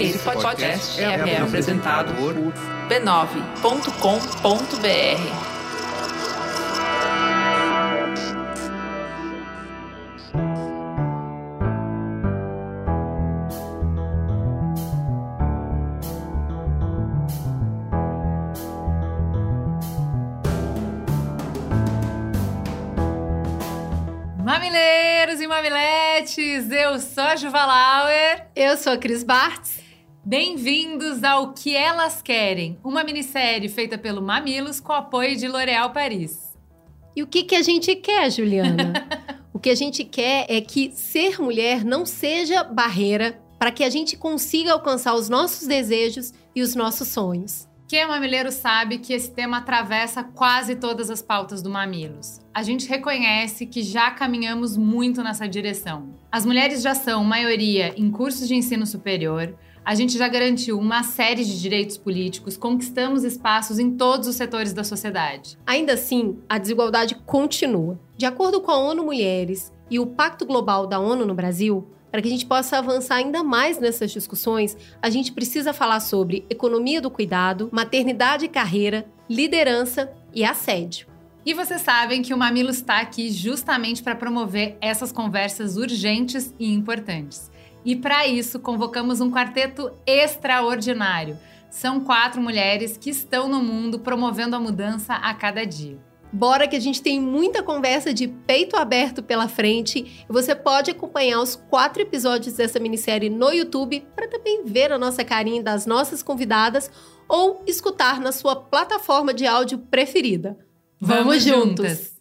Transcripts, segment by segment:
Esse podcast é, é apresentado por b9.com.br. Mamileiros e mamiletes, eu sou a Juva Lauer. Eu sou a Cris Bartz. Bem-vindos ao Que Elas Querem, uma minissérie feita pelo Mamilos com apoio de L'Oréal Paris. E o que, que a gente quer, Juliana? o que a gente quer é que ser mulher não seja barreira para que a gente consiga alcançar os nossos desejos e os nossos sonhos. Quem é mamileiro sabe que esse tema atravessa quase todas as pautas do Mamilos. A gente reconhece que já caminhamos muito nessa direção. As mulheres já são maioria em cursos de ensino superior, a gente já garantiu uma série de direitos políticos, conquistamos espaços em todos os setores da sociedade. Ainda assim, a desigualdade continua. De acordo com a ONU Mulheres e o Pacto Global da ONU no Brasil, para que a gente possa avançar ainda mais nessas discussões, a gente precisa falar sobre economia do cuidado, maternidade e carreira, liderança e assédio. E vocês sabem que o Mamilo está aqui justamente para promover essas conversas urgentes e importantes. E para isso, convocamos um quarteto extraordinário. São quatro mulheres que estão no mundo promovendo a mudança a cada dia. Bora que a gente tem muita conversa de peito aberto pela frente e você pode acompanhar os quatro episódios dessa minissérie no YouTube para também ver a nossa carinha das nossas convidadas ou escutar na sua plataforma de áudio preferida. Vamos, Vamos juntas. juntas.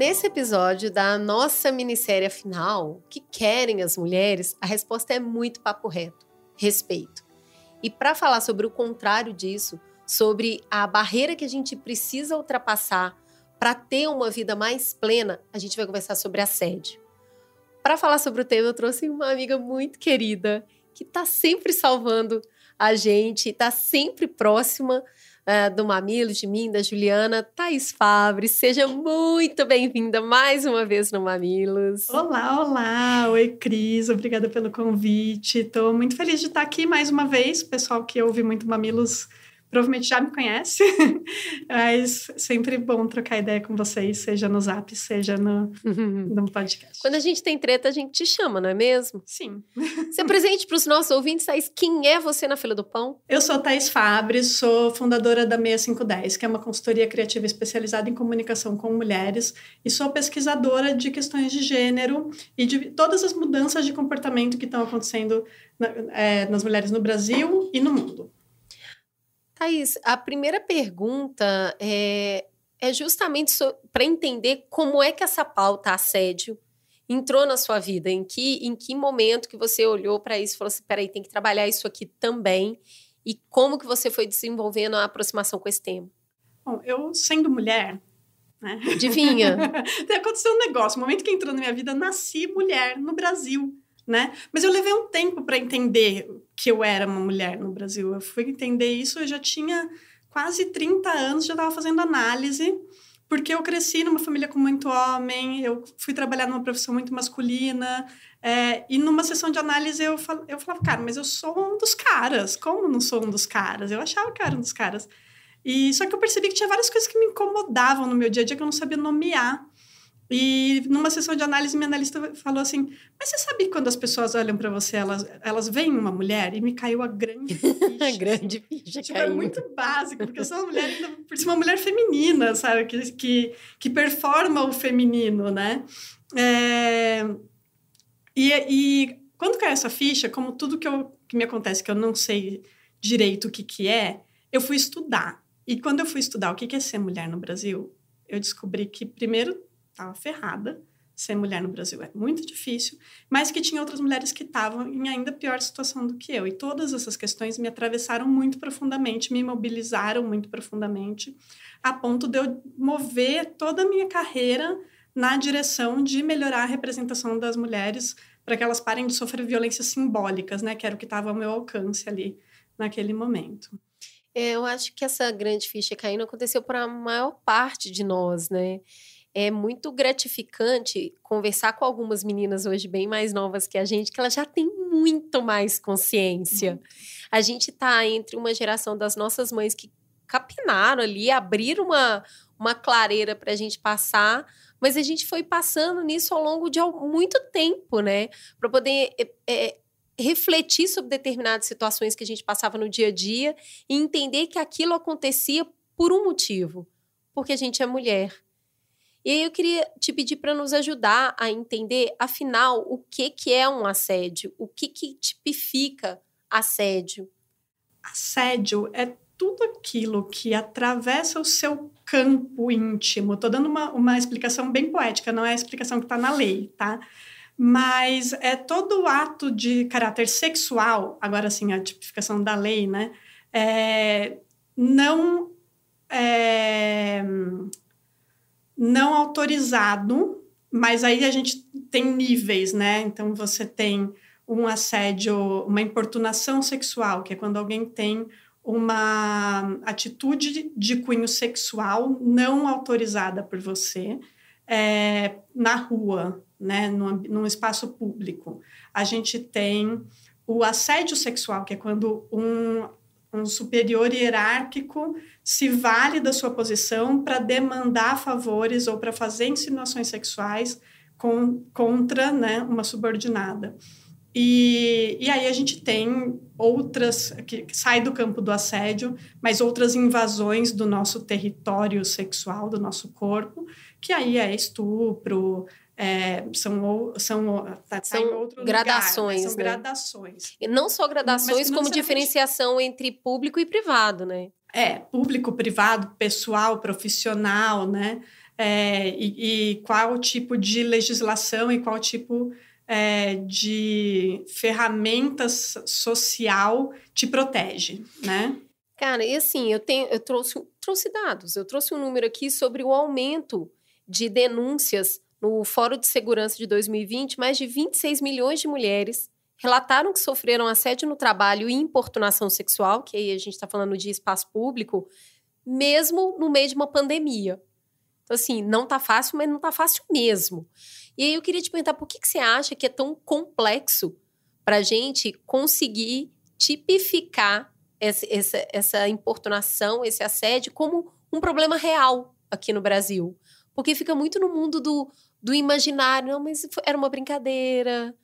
Nesse episódio da nossa minissérie final, que querem as mulheres, a resposta é muito papo reto: respeito. E para falar sobre o contrário disso, sobre a barreira que a gente precisa ultrapassar para ter uma vida mais plena, a gente vai conversar sobre assédio. Para falar sobre o tema, eu trouxe uma amiga muito querida que está sempre salvando a gente, está sempre próxima uh, do Mamilos, de mim, da Juliana, Thaís Fabre. Seja muito bem-vinda mais uma vez no Mamilos. Olá, olá! Oi, Cris, obrigada pelo convite. Estou muito feliz de estar aqui mais uma vez. Pessoal que ouve muito Mamilos provavelmente já me conhece, mas sempre bom trocar ideia com vocês, seja no Zap, seja no, no podcast. Quando a gente tem treta, a gente te chama, não é mesmo? Sim. Se apresente para os nossos ouvintes, Thaís, quem é você na fila do pão? Eu sou Thaís Fabre, sou fundadora da 6510, que é uma consultoria criativa especializada em comunicação com mulheres, e sou pesquisadora de questões de gênero e de todas as mudanças de comportamento que estão acontecendo na, é, nas mulheres no Brasil e no mundo. Thaís, a primeira pergunta é, é justamente so, para entender como é que essa pauta assédio entrou na sua vida, em que, em que momento que você olhou para isso e falou assim, peraí, tem que trabalhar isso aqui também, e como que você foi desenvolvendo a aproximação com esse tema? Bom, eu sendo mulher, né? Adivinha? Aconteceu um negócio, o momento que entrou na minha vida, nasci mulher no Brasil né? Mas eu levei um tempo para entender que eu era uma mulher no Brasil. Eu fui entender isso, eu já tinha quase 30 anos, já estava fazendo análise, porque eu cresci numa família com muito homem, eu fui trabalhar numa profissão muito masculina, é, e numa sessão de análise eu, fal, eu falava, cara, mas eu sou um dos caras, como não sou um dos caras? Eu achava que eu era um dos caras. E só que eu percebi que tinha várias coisas que me incomodavam no meu dia a dia que eu não sabia nomear. E numa sessão de análise, minha analista falou assim: Mas você sabe que quando as pessoas olham para você, elas, elas veem uma mulher? E me caiu a grande ficha. a grande ficha. Tipo, é muito básico, porque eu sou uma mulher, por ser uma mulher feminina, sabe? Que, que, que performa o feminino, né? É, e, e quando cai essa ficha, como tudo que, eu, que me acontece que eu não sei direito o que, que é, eu fui estudar. E quando eu fui estudar o que, que é ser mulher no Brasil, eu descobri que, primeiro, estava ferrada. Ser mulher no Brasil é muito difícil, mas que tinha outras mulheres que estavam em ainda pior situação do que eu. E todas essas questões me atravessaram muito profundamente, me mobilizaram muito profundamente, a ponto de eu mover toda a minha carreira na direção de melhorar a representação das mulheres para que elas parem de sofrer violências simbólicas, né, que era o que estava ao meu alcance ali naquele momento. É, eu acho que essa grande ficha caindo aconteceu para a maior parte de nós, né? É muito gratificante conversar com algumas meninas hoje bem mais novas que a gente, que elas já têm muito mais consciência. Uhum. A gente está entre uma geração das nossas mães que capinaram ali, abriram uma, uma clareira para a gente passar, mas a gente foi passando nisso ao longo de muito tempo, né? Para poder é, é, refletir sobre determinadas situações que a gente passava no dia a dia e entender que aquilo acontecia por um motivo, porque a gente é mulher. E aí eu queria te pedir para nos ajudar a entender, afinal, o que, que é um assédio, o que, que tipifica assédio. Assédio é tudo aquilo que atravessa o seu campo íntimo. Estou dando uma, uma explicação bem poética, não é a explicação que está na lei, tá? Mas é todo ato de caráter sexual, agora sim, a tipificação da lei, né? É, não é, não autorizado, mas aí a gente tem níveis, né? Então você tem um assédio, uma importunação sexual, que é quando alguém tem uma atitude de cunho sexual não autorizada por você é, na rua, né, num, num espaço público. A gente tem o assédio sexual, que é quando um, um superior hierárquico se vale da sua posição para demandar favores ou para fazer insinuações sexuais com, contra né, uma subordinada. E, e aí a gente tem outras, que sai do campo do assédio, mas outras invasões do nosso território sexual, do nosso corpo, que aí é estupro, é, são são, tá, tá são gradações, lugar, né? são né? gradações. E não só gradações, como diferenciação entre público e privado, né? É, público, privado, pessoal, profissional, né? É, e, e, qual tipo de legislação e qual tipo é, de ferramentas social te protege, né? Cara, e assim, eu tenho, eu trouxe, trouxe dados, eu trouxe um número aqui sobre o aumento de denúncias no Fórum de Segurança de 2020, mais de 26 milhões de mulheres relataram que sofreram assédio no trabalho e importunação sexual, que aí a gente está falando de espaço público, mesmo no meio de uma pandemia. Então, assim, não tá fácil, mas não tá fácil mesmo. E aí eu queria te perguntar, por que, que você acha que é tão complexo para a gente conseguir tipificar essa, essa, essa importunação, esse assédio, como um problema real aqui no Brasil? Porque fica muito no mundo do, do imaginário. Não, mas era uma brincadeira.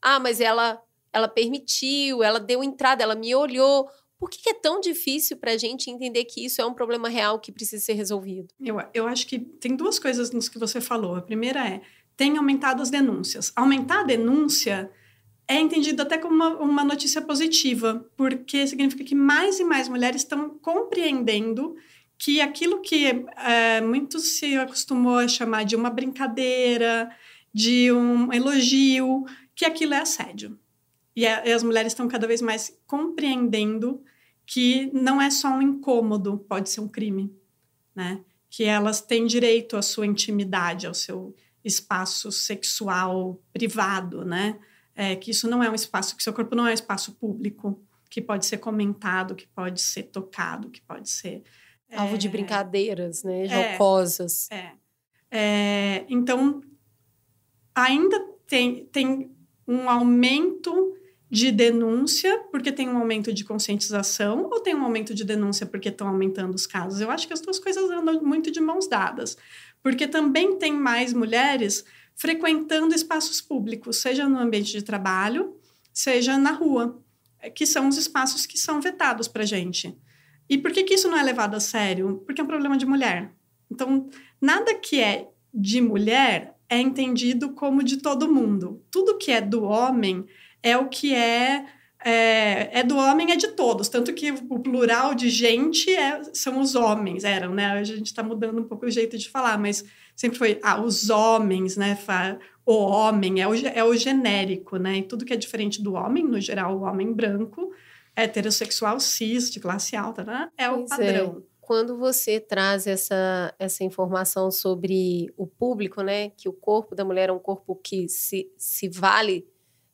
Ah, mas ela ela permitiu, ela deu entrada, ela me olhou. Por que, é tão difícil para a gente entender que isso é um problema real que precisa ser resolvido? Eu, eu acho que tem duas coisas nos que você falou. A primeira é, tem aumentado as denúncias. Aumentar a denúncia é entendido até como uma, uma notícia positiva, porque significa que mais e mais mulheres estão compreendendo que aquilo que é, muito se acostumou a chamar de uma brincadeira, de um elogio, que aquilo é assédio. E, a, e as mulheres estão cada vez mais compreendendo que não é só um incômodo, pode ser um crime, né? Que elas têm direito à sua intimidade, ao seu espaço sexual privado, né? É, que isso não é um espaço, que seu corpo não é um espaço público, que pode ser comentado, que pode ser tocado, que pode ser alvo é, de brincadeiras, né? É. Jocosas. É, é. Então ainda tem, tem um aumento de denúncia porque tem um aumento de conscientização ou tem um aumento de denúncia porque estão aumentando os casos? Eu acho que as duas coisas andam muito de mãos dadas, porque também tem mais mulheres frequentando espaços públicos, seja no ambiente de trabalho, seja na rua, que são os espaços que são vetados para gente. E por que, que isso não é levado a sério? Porque é um problema de mulher. Então, nada que é de mulher é entendido como de todo mundo. Tudo que é do homem é o que é é, é, do homem, é de todos. Tanto que o plural de gente é, são os homens, eram, né? A gente está mudando um pouco o jeito de falar, mas sempre foi ah, os homens, né? O homem é o, é o genérico, né? E tudo que é diferente do homem, no geral, o homem branco, heterossexual, cis, de classe alta, né? É o pois é. padrão. É. Quando você traz essa, essa informação sobre o público, né? Que o corpo da mulher é um corpo que se, se vale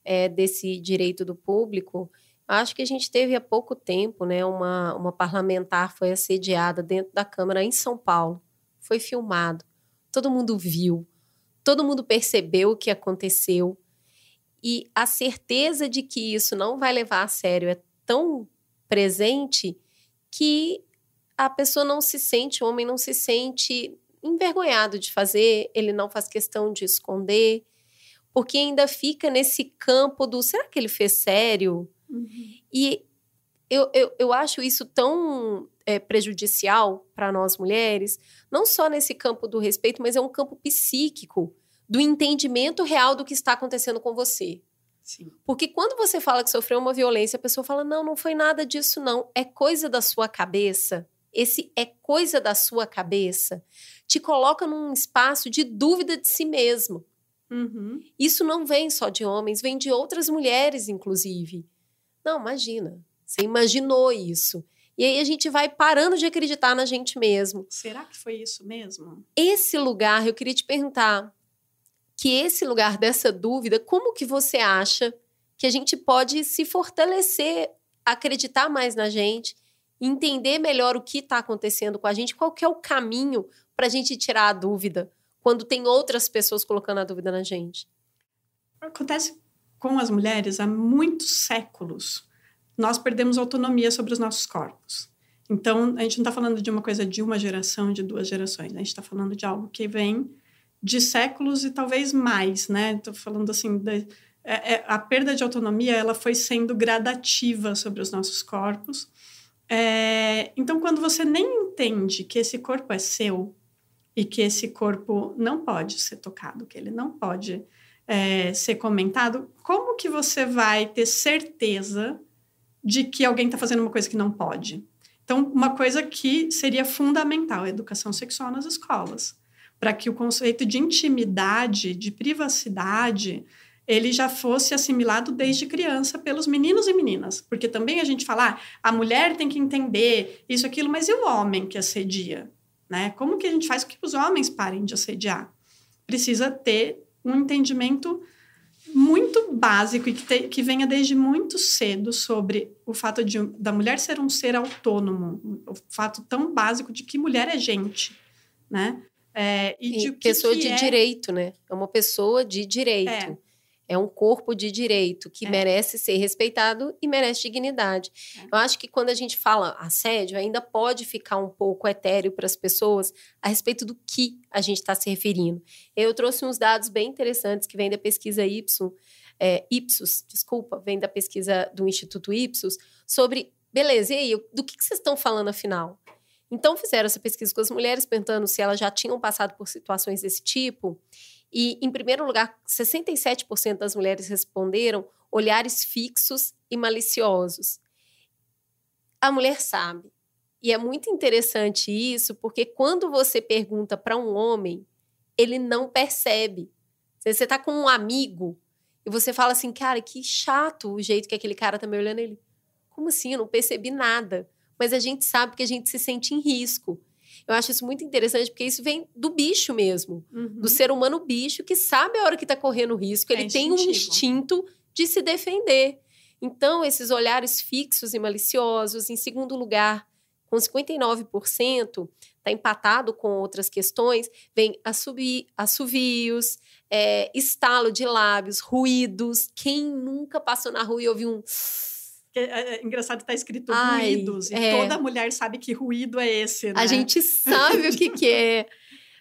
é, desse direito do público, Acho que a gente teve há pouco tempo, né, uma, uma parlamentar foi assediada dentro da Câmara em São Paulo. Foi filmado. Todo mundo viu. Todo mundo percebeu o que aconteceu. E a certeza de que isso não vai levar a sério é tão presente que a pessoa não se sente, o homem não se sente envergonhado de fazer, ele não faz questão de esconder, porque ainda fica nesse campo do será que ele fez sério? Uhum. E eu, eu, eu acho isso tão é, prejudicial para nós mulheres, não só nesse campo do respeito, mas é um campo psíquico do entendimento real do que está acontecendo com você. Sim. Porque quando você fala que sofreu uma violência, a pessoa fala: não, não foi nada disso, não. É coisa da sua cabeça. Esse é coisa da sua cabeça. Te coloca num espaço de dúvida de si mesmo. Uhum. Isso não vem só de homens, vem de outras mulheres, inclusive. Não, imagina. Você imaginou isso. E aí a gente vai parando de acreditar na gente mesmo. Será que foi isso mesmo? Esse lugar, eu queria te perguntar, que esse lugar dessa dúvida, como que você acha que a gente pode se fortalecer, acreditar mais na gente, entender melhor o que está acontecendo com a gente, qual que é o caminho para a gente tirar a dúvida quando tem outras pessoas colocando a dúvida na gente? Acontece com as mulheres há muitos séculos. Nós perdemos autonomia sobre os nossos corpos. Então, a gente não está falando de uma coisa de uma geração, de duas gerações. A gente está falando de algo que vem de séculos e talvez mais, né? Estou falando assim, é, é, a perda de autonomia ela foi sendo gradativa sobre os nossos corpos. É, então, quando você nem entende que esse corpo é seu e que esse corpo não pode ser tocado, que ele não pode é, ser comentado, como que você vai ter certeza de que alguém está fazendo uma coisa que não pode? Então, uma coisa que seria fundamental, educação sexual nas escolas, para que o conceito de intimidade, de privacidade, ele já fosse assimilado desde criança pelos meninos e meninas. Porque também a gente fala, ah, a mulher tem que entender isso, aquilo, mas e o homem que assedia? Né? Como que a gente faz com que os homens parem de assediar? Precisa ter um entendimento muito básico e que, te, que venha desde muito cedo sobre o fato de da mulher ser um ser autônomo, o fato tão básico de que mulher é gente, né? É, e, e de pessoa que de é... direito, né? É uma pessoa de direito. É é um corpo de direito que é. merece ser respeitado e merece dignidade. É. Eu acho que quando a gente fala assédio, ainda pode ficar um pouco etéreo para as pessoas a respeito do que a gente está se referindo. Eu trouxe uns dados bem interessantes que vêm da pesquisa Ipsos, é, Ipsos, desculpa, vem da pesquisa do Instituto Ipsos, sobre, beleza, e aí, do que, que vocês estão falando afinal? Então, fizeram essa pesquisa com as mulheres, perguntando se elas já tinham passado por situações desse tipo. E, em primeiro lugar, 67% das mulheres responderam olhares fixos e maliciosos. A mulher sabe. E é muito interessante isso, porque quando você pergunta para um homem, ele não percebe. Você está com um amigo e você fala assim, cara, que chato o jeito que aquele cara está me olhando. Ele, como assim? Eu não percebi nada. Mas a gente sabe que a gente se sente em risco. Eu acho isso muito interessante, porque isso vem do bicho mesmo. Uhum. Do ser humano bicho, que sabe a hora que está correndo risco. Ele é tem um instinto de se defender. Então, esses olhares fixos e maliciosos, em segundo lugar, com 59%, está empatado com outras questões, vem assobi, assovios, é, estalo de lábios, ruídos. Quem nunca passou na rua e ouviu um é, é, é engraçado tá escrito Ai, ruídos. E é. toda mulher sabe que ruído é esse, né? A gente sabe o que, que é.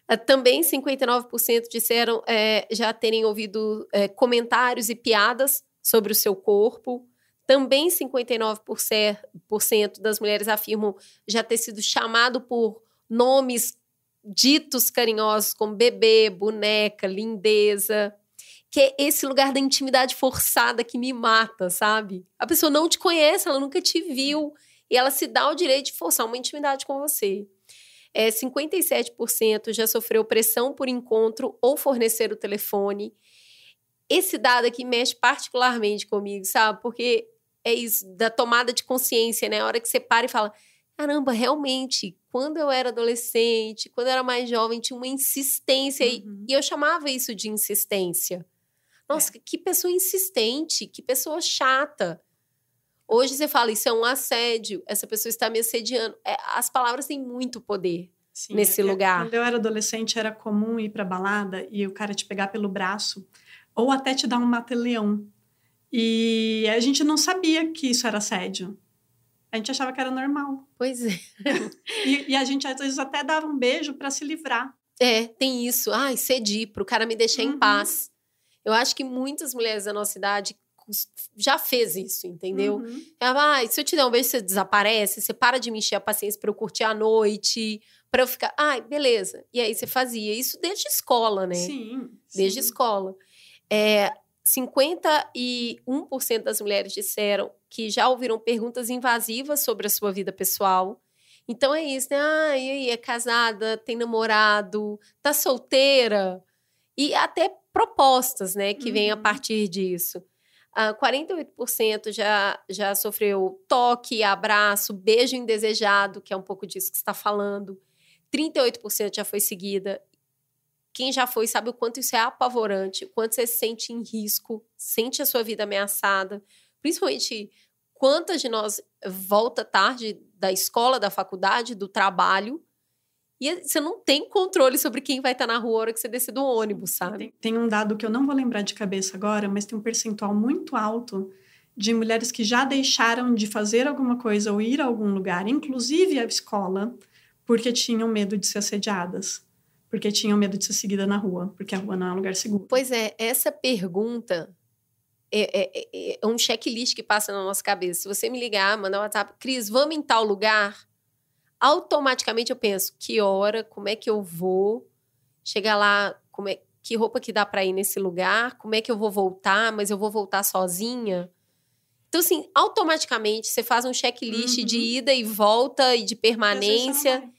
é também 59% disseram é, já terem ouvido é, comentários e piadas sobre o seu corpo. Também 59% das mulheres afirmam já ter sido chamado por nomes ditos carinhosos como bebê, boneca, lindeza que é esse lugar da intimidade forçada que me mata, sabe? A pessoa não te conhece, ela nunca te viu, e ela se dá o direito de forçar uma intimidade com você. É, 57% já sofreu pressão por encontro ou fornecer o telefone. Esse dado aqui mexe particularmente comigo, sabe? Porque é isso, da tomada de consciência, né? A hora que você para e fala: caramba, realmente, quando eu era adolescente, quando eu era mais jovem, tinha uma insistência, uhum. e, e eu chamava isso de insistência. Nossa, é. que pessoa insistente, que pessoa chata. Hoje você fala, isso é um assédio, essa pessoa está me assediando. É, as palavras têm muito poder Sim, nesse é- é- lugar. Quando eu era adolescente, era comum ir pra balada e o cara te pegar pelo braço ou até te dar um mata-leão. E a gente não sabia que isso era assédio. A gente achava que era normal. Pois é. E, e a gente, às vezes, até dava um beijo para se livrar. É, tem isso. Ai, cedi pro cara me deixar em Uhum. paz. Eu acho que muitas mulheres da nossa idade já fez isso, entendeu? Uhum. Ela, ai, se eu te der um beijo, você desaparece, você para de me encher a paciência pra eu curtir a noite, pra eu ficar. Ai, beleza. E aí você fazia isso desde escola, né? Sim. Desde sim. escola. É, 51% das mulheres disseram que já ouviram perguntas invasivas sobre a sua vida pessoal. Então é isso, né? Ah, e aí, é casada, tem namorado, tá solteira? E até propostas, né, que vêm a Uhum. partir disso. Ah, 48% já, já sofreu toque, abraço, beijo indesejado, que é um pouco disso que você está falando. 38% já foi seguida. Quem já foi sabe o quanto isso é apavorante, o quanto você se sente em risco, sente a sua vida ameaçada. Principalmente, quantas de nós volta tarde da escola, da faculdade, do trabalho, e você não tem controle sobre quem vai estar na rua a hora que você descer do ônibus, sabe? Tem, tem um dado que eu não vou lembrar de cabeça agora, mas tem um percentual muito alto de mulheres que já deixaram de fazer alguma coisa ou ir a algum lugar, inclusive a escola, porque tinham medo de ser assediadas, porque tinham medo de ser seguida na rua, porque a rua não é um lugar seguro. Pois é, essa pergunta é, é- é- é um checklist que passa na nossa cabeça. Se você me ligar, mandar um WhatsApp, Cris, vamos em tal lugar, automaticamente eu penso, que hora, como é que eu vou chegar lá, como é, que roupa que dá para ir nesse lugar, como é que eu vou voltar, mas eu vou voltar sozinha. Então, assim, automaticamente você faz um checklist Uhum. de ida e volta e de permanência.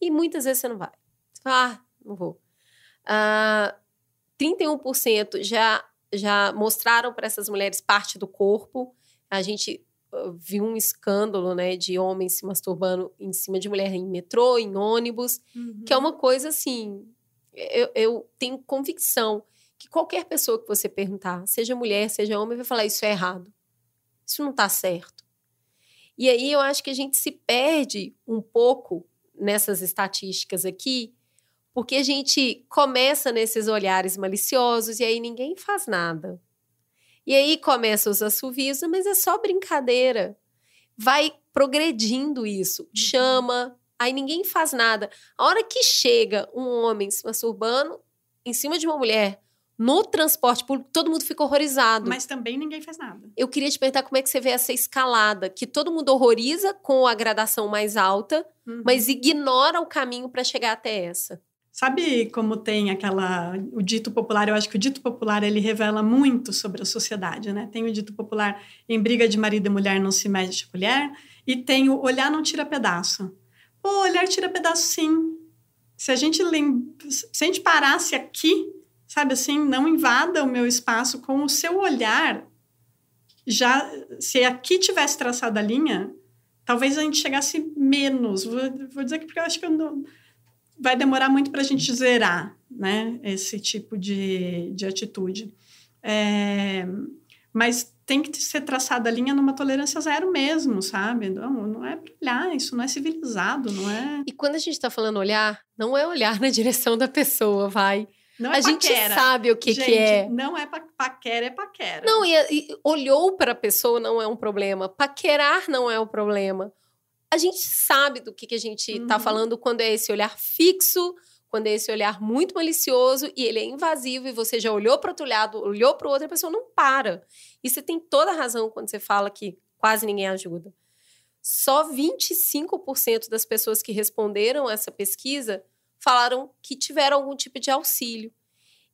E muitas vezes você não vai. Você fala, ah, não vou. Ah, 31% já, já mostraram para essas mulheres parte do corpo. A gente viu um escândalo né, de homens se masturbando em cima de mulher em metrô, em ônibus, que é uma coisa assim. Eu, eu tenho convicção que qualquer pessoa que você perguntar, seja mulher, seja homem, vai falar: isso é errado. Isso não está certo. E aí eu acho que a gente se perde um pouco nessas estatísticas aqui, porque a gente começa nesses olhares maliciosos e aí ninguém faz nada. E aí começa os assovios, mas é só brincadeira. Vai progredindo isso, chama, aí ninguém faz nada. A hora que chega um homem se masturbando em cima de uma mulher no transporte público, todo mundo fica horrorizado. Mas também ninguém faz nada. Eu queria te perguntar como é que você vê essa escalada, que todo mundo horroriza com a gradação mais alta, Uhum. mas ignora o caminho para chegar até essa. Sabe como tem aquela o dito popular? Eu acho que o dito popular ele revela muito sobre a sociedade, né? Tem o dito popular em briga de marido e mulher não se mexe a colher e tem o olhar não tira pedaço. Pô, olhar tira pedaço sim. Se a gente lem... se a gente parasse aqui, sabe assim, não invada o meu espaço com o seu olhar. Já se aqui tivesse traçado a linha, talvez a gente chegasse menos. Vou, vou dizer que porque eu acho que eu não vai demorar muito para a gente zerar né, esse tipo de, de atitude. É, mas tem que ser traçada a linha numa tolerância zero mesmo, sabe? Não, não é para olhar, isso não é civilizado, não é. E quando a gente tá falando olhar, não é olhar na direção da pessoa, vai. Não é a gente paquera. sabe o que, gente, que é. Não é pa paquera, é paquera. Não, e, e olhou para a pessoa não é um problema. Paquerar não é o problema. A gente sabe do que, que a gente tá Uhum. falando quando é esse olhar fixo, quando é esse olhar muito malicioso e ele é invasivo e você já olhou para outro lado, olhou para outra pessoa, não para. E você tem toda a razão quando você fala que quase ninguém ajuda. Só 25% das pessoas que responderam essa pesquisa falaram que tiveram algum tipo de auxílio.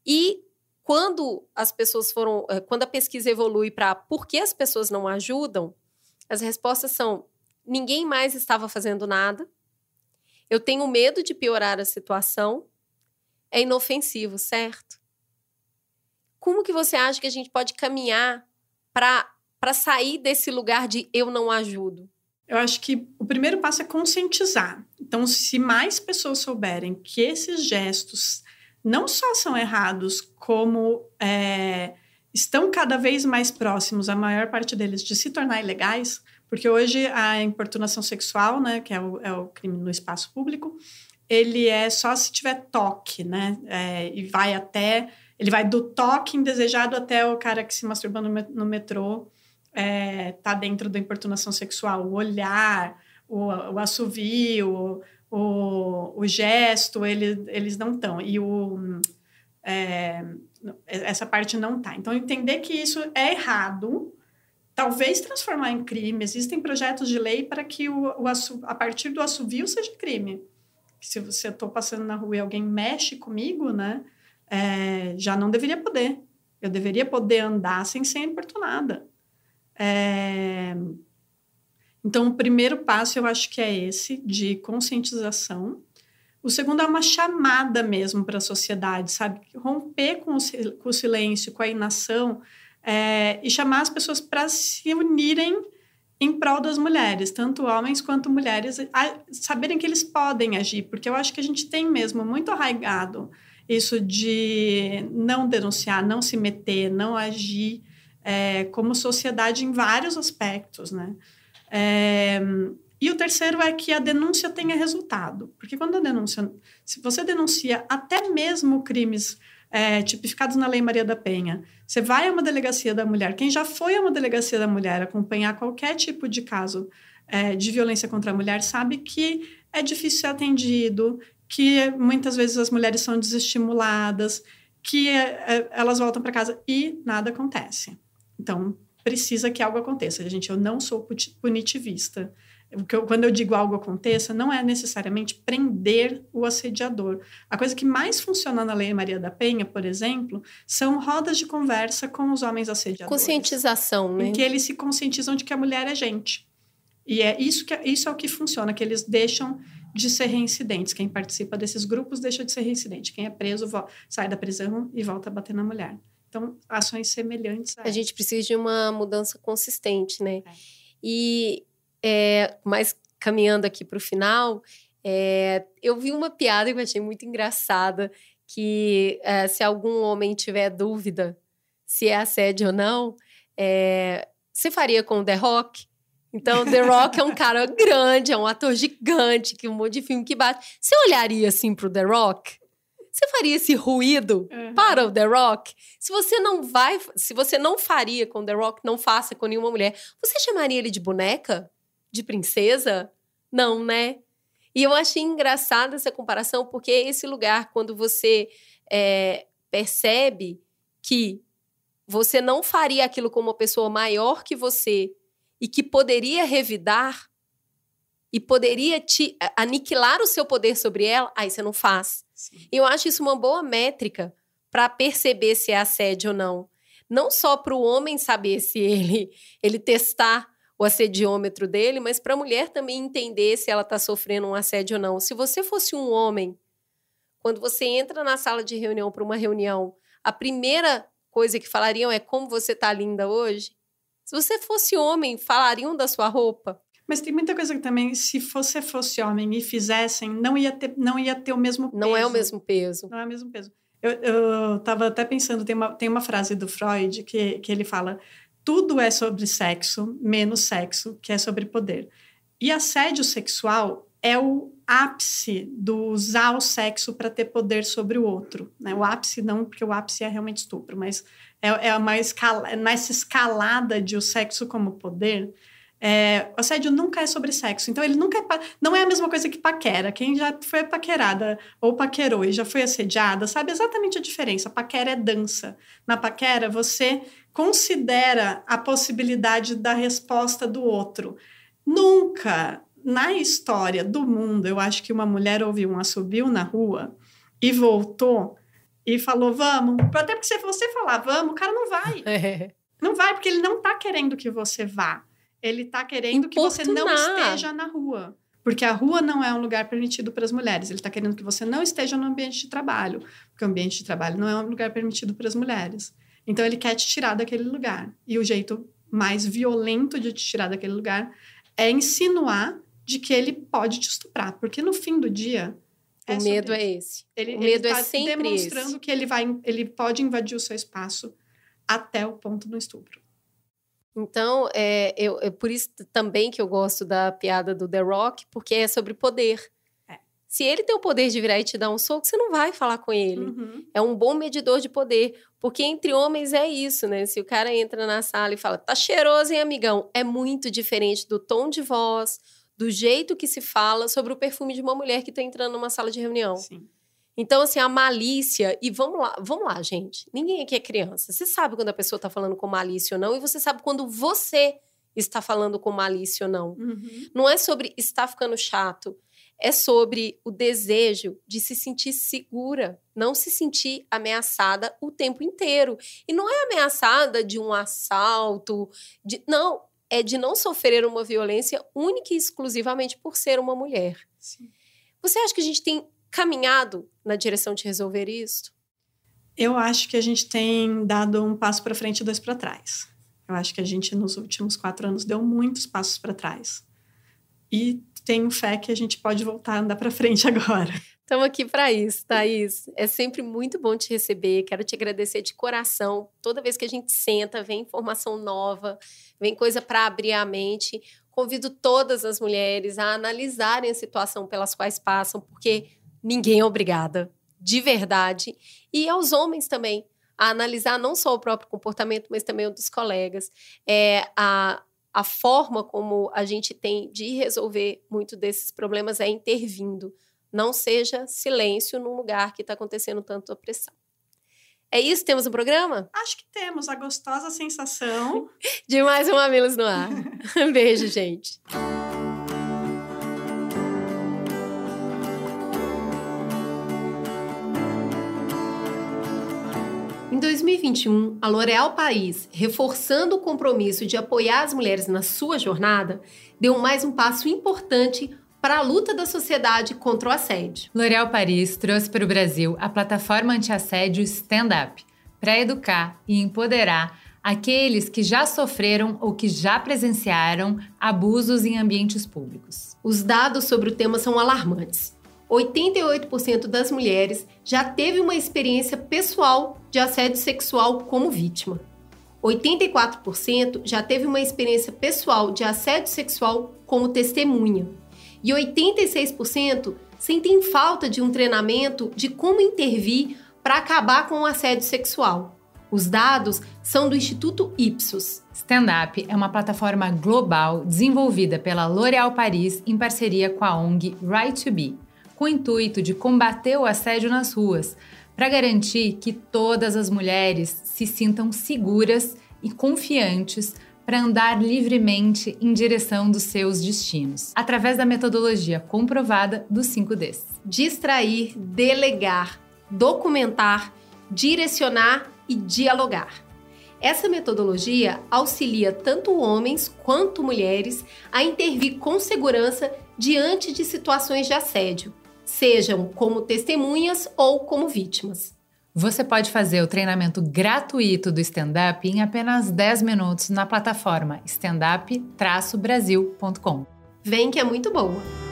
E quando as pessoas foram, eh, quando a pesquisa evolui para por que as pessoas não ajudam, as respostas são: ninguém mais estava fazendo nada. Eu tenho medo de piorar a situação. É inofensivo, certo? Como que você acha que a gente pode caminhar para sair desse lugar de eu não ajudo? Eu acho que o primeiro passo é conscientizar. Então, se mais pessoas souberem que esses gestos não só são errados, como é, estão cada vez mais próximos, a maior parte deles, de se tornar ilegais, porque hoje a importunação sexual, né, que é o, é o crime no espaço público, ele é só se tiver toque, né? É, e vai até. Ele vai do toque indesejado até o cara que se masturba no metrô é, tá dentro da importunação sexual. O olhar, o, o assovio, o, o gesto, ele, eles não estão. E o, é, essa parte não tá. Então, entender que isso é errado, talvez transformar em crime. Existem projetos de lei para que o, o a partir do assovio seja crime. Se você estou passando na rua e alguém mexe comigo, né, é, já não deveria poder. Eu deveria poder andar sem ser importunada. É, então, o primeiro passo eu acho que é esse, de conscientização. O segundo é uma chamada mesmo para a sociedade, sabe? Romper com o, com o silêncio, com a inação é, e chamar as pessoas para se unirem em prol das mulheres, tanto homens quanto mulheres, saberem que eles podem agir, porque eu acho que a gente tem mesmo muito arraigado isso de não denunciar, não se meter, não agir é, como sociedade em vários aspectos, né? É, e o terceiro é que a denúncia tenha resultado. Porque quando a denúncia. Se você denuncia até mesmo crimes é, tipificados na Lei Maria da Penha, você vai a uma delegacia da mulher, quem já foi a uma delegacia da mulher acompanhar qualquer tipo de caso é, de violência contra a mulher, sabe que é difícil ser atendido, que muitas vezes as mulheres são desestimuladas, que é, elas voltam para casa e nada acontece. Então, precisa que algo aconteça. Gente, eu não sou punitivista. Quando eu digo algo aconteça, não é necessariamente prender o assediador. A coisa que mais funciona na Lei Maria da Penha, por exemplo, são rodas de conversa com os homens assediadores. Conscientização, né? Em que eles se conscientizam de que a mulher é gente. E é isso que isso é o que funciona, que eles deixam de ser reincidentes. Quem participa desses grupos deixa de ser reincidente. Quem é preso sai da prisão e volta a bater na mulher. Então, ações semelhantes. A, a gente precisa de uma mudança consistente, né? É. E, é, mas caminhando aqui para o final, é, eu vi uma piada que eu achei muito engraçada, que é, se algum homem tiver dúvida se é assédio ou não, é, você faria com o The Rock? Então, The Rock é um cara grande, é um ator gigante, que um monte de filme que bate. Você olharia assim pro The Rock? Você faria esse ruído uhum. para o The Rock? Se você não vai, se você não faria com o The Rock, não faça com nenhuma mulher. Você chamaria ele de boneca? De princesa? Não, né? E eu achei engraçada essa comparação, porque é esse lugar, quando você é, percebe que você não faria aquilo com uma pessoa maior que você e que poderia revidar e poderia te aniquilar o seu poder sobre ela, aí você não faz. Sim. Eu acho isso uma boa métrica para perceber se é assédio ou não. Não só para o homem saber se ele, ele testar o assediômetro dele, mas para a mulher também entender se ela está sofrendo um assédio ou não. Se você fosse um homem, quando você entra na sala de reunião para uma reunião, a primeira coisa que falariam é como você está linda hoje. Se você fosse homem, falariam da sua roupa? Mas tem muita coisa que também, se você fosse homem e fizessem, não ia ter, não ia ter o mesmo peso. Não é o mesmo peso. Não é o mesmo peso. Eu, eu tava até pensando, tem uma, tem uma frase do Freud que, que ele fala: tudo é sobre sexo, menos sexo, que é sobre poder. E assédio sexual é o ápice do usar o sexo para ter poder sobre o outro. Né? O ápice não, porque o ápice é realmente estupro, mas é, é uma escala, nessa escalada de o sexo como poder, é, o assédio nunca é sobre sexo. Então, ele nunca é. Não é a mesma coisa que paquera. Quem já foi paquerada ou paquerou e já foi assediada sabe exatamente a diferença. Paquera é dança. Na paquera, você considera a possibilidade da resposta do outro. Nunca na história do mundo, eu acho que uma mulher ouviu um assobio na rua e voltou e falou, vamos. Até porque se você falar vamos, o cara não vai. É. Não vai, porque ele não está querendo que você vá. Ele está querendo que você não esteja na rua. Porque a rua não é um lugar permitido para as mulheres. Ele está querendo que você não esteja no ambiente de trabalho. Porque o ambiente de trabalho não é um lugar permitido para as mulheres. Então, ele quer te tirar daquele lugar. E o jeito mais violento de te tirar daquele lugar é insinuar de que ele pode te estuprar. Porque no fim do dia. É o medo é esse. Ele, o medo ele tá é sempre demonstrando esse. que ele, vai, ele pode invadir o seu espaço até o ponto do estupro. Então, é, eu, é por isso também que eu gosto da piada do The Rock, porque é sobre poder. É. Se ele tem o poder de virar e te dar um soco, você não vai falar com ele. Uhum. É um bom medidor de poder. Porque entre homens é isso, né? Se o cara entra na sala e fala, tá cheiroso, hein, amigão? É muito diferente do tom de voz, do jeito que se fala sobre o perfume de uma mulher que tá entrando numa sala de reunião. Sim. Então, assim, a malícia. E vamos lá, vamos lá, gente. Ninguém aqui é criança. Você sabe quando a pessoa tá falando com malícia ou não, e você sabe quando você está falando com malícia ou não. Uhum. Não é sobre estar ficando chato. É sobre o desejo de se sentir segura, não se sentir ameaçada o tempo inteiro. E não é ameaçada de um assalto, de não, é de não sofrer uma violência única e exclusivamente por ser uma mulher. Sim. Você acha que a gente tem caminhado na direção de resolver isso? Eu acho que a gente tem dado um passo para frente e dois para trás. Eu acho que a gente, nos últimos quatro anos, deu muitos passos para trás. E tenho fé que a gente pode voltar a andar para frente agora. Estamos aqui para isso, Thaís. É sempre muito bom te receber. Quero te agradecer de coração. Toda vez que a gente senta, vem informação nova, vem coisa para abrir a mente. Convido todas as mulheres a analisarem a situação pelas quais passam, porque ninguém é obrigada, de verdade. E aos homens também, a analisar não só o próprio comportamento, mas também o dos colegas. É, a, a forma como a gente tem de resolver muito desses problemas é intervindo. Não seja silêncio num lugar que está acontecendo tanto opressão. É isso? Temos um programa? Acho que temos a gostosa sensação. De mais um Mamilos no Ar. Um beijo, gente. 2021, a L'Oréal Paris, reforçando o compromisso de apoiar as mulheres na sua jornada, deu mais um passo importante para a luta da sociedade contra o assédio. L'Oréal Paris trouxe para o Brasil a plataforma anti-assédio Stand Up, para educar e empoderar aqueles que já sofreram ou que já presenciaram abusos em ambientes públicos. Os dados sobre o tema são alarmantes. 88% das mulheres já teve uma experiência pessoal de assédio sexual como vítima. 84% já teve uma experiência pessoal de assédio sexual como testemunha. E 86% sentem falta de um treinamento de como intervir para acabar com o assédio sexual. Os dados são do Instituto Ipsos. Stand Up é uma plataforma global desenvolvida pela L'Oréal Paris em parceria com a ONG Right to Be, com o intuito de combater o assédio nas ruas, para garantir que todas as mulheres se sintam seguras e confiantes para andar livremente em direção dos seus destinos, através da metodologia comprovada dos 5Ds. Distrair, delegar, documentar, direcionar e dialogar. Essa metodologia auxilia tanto homens quanto mulheres a intervir com segurança diante de situações de assédio, sejam como testemunhas ou como vítimas. Você pode fazer o treinamento gratuito do stand-up em apenas 10 minutos na plataforma standup-brasil.com. Vem que é muito boa!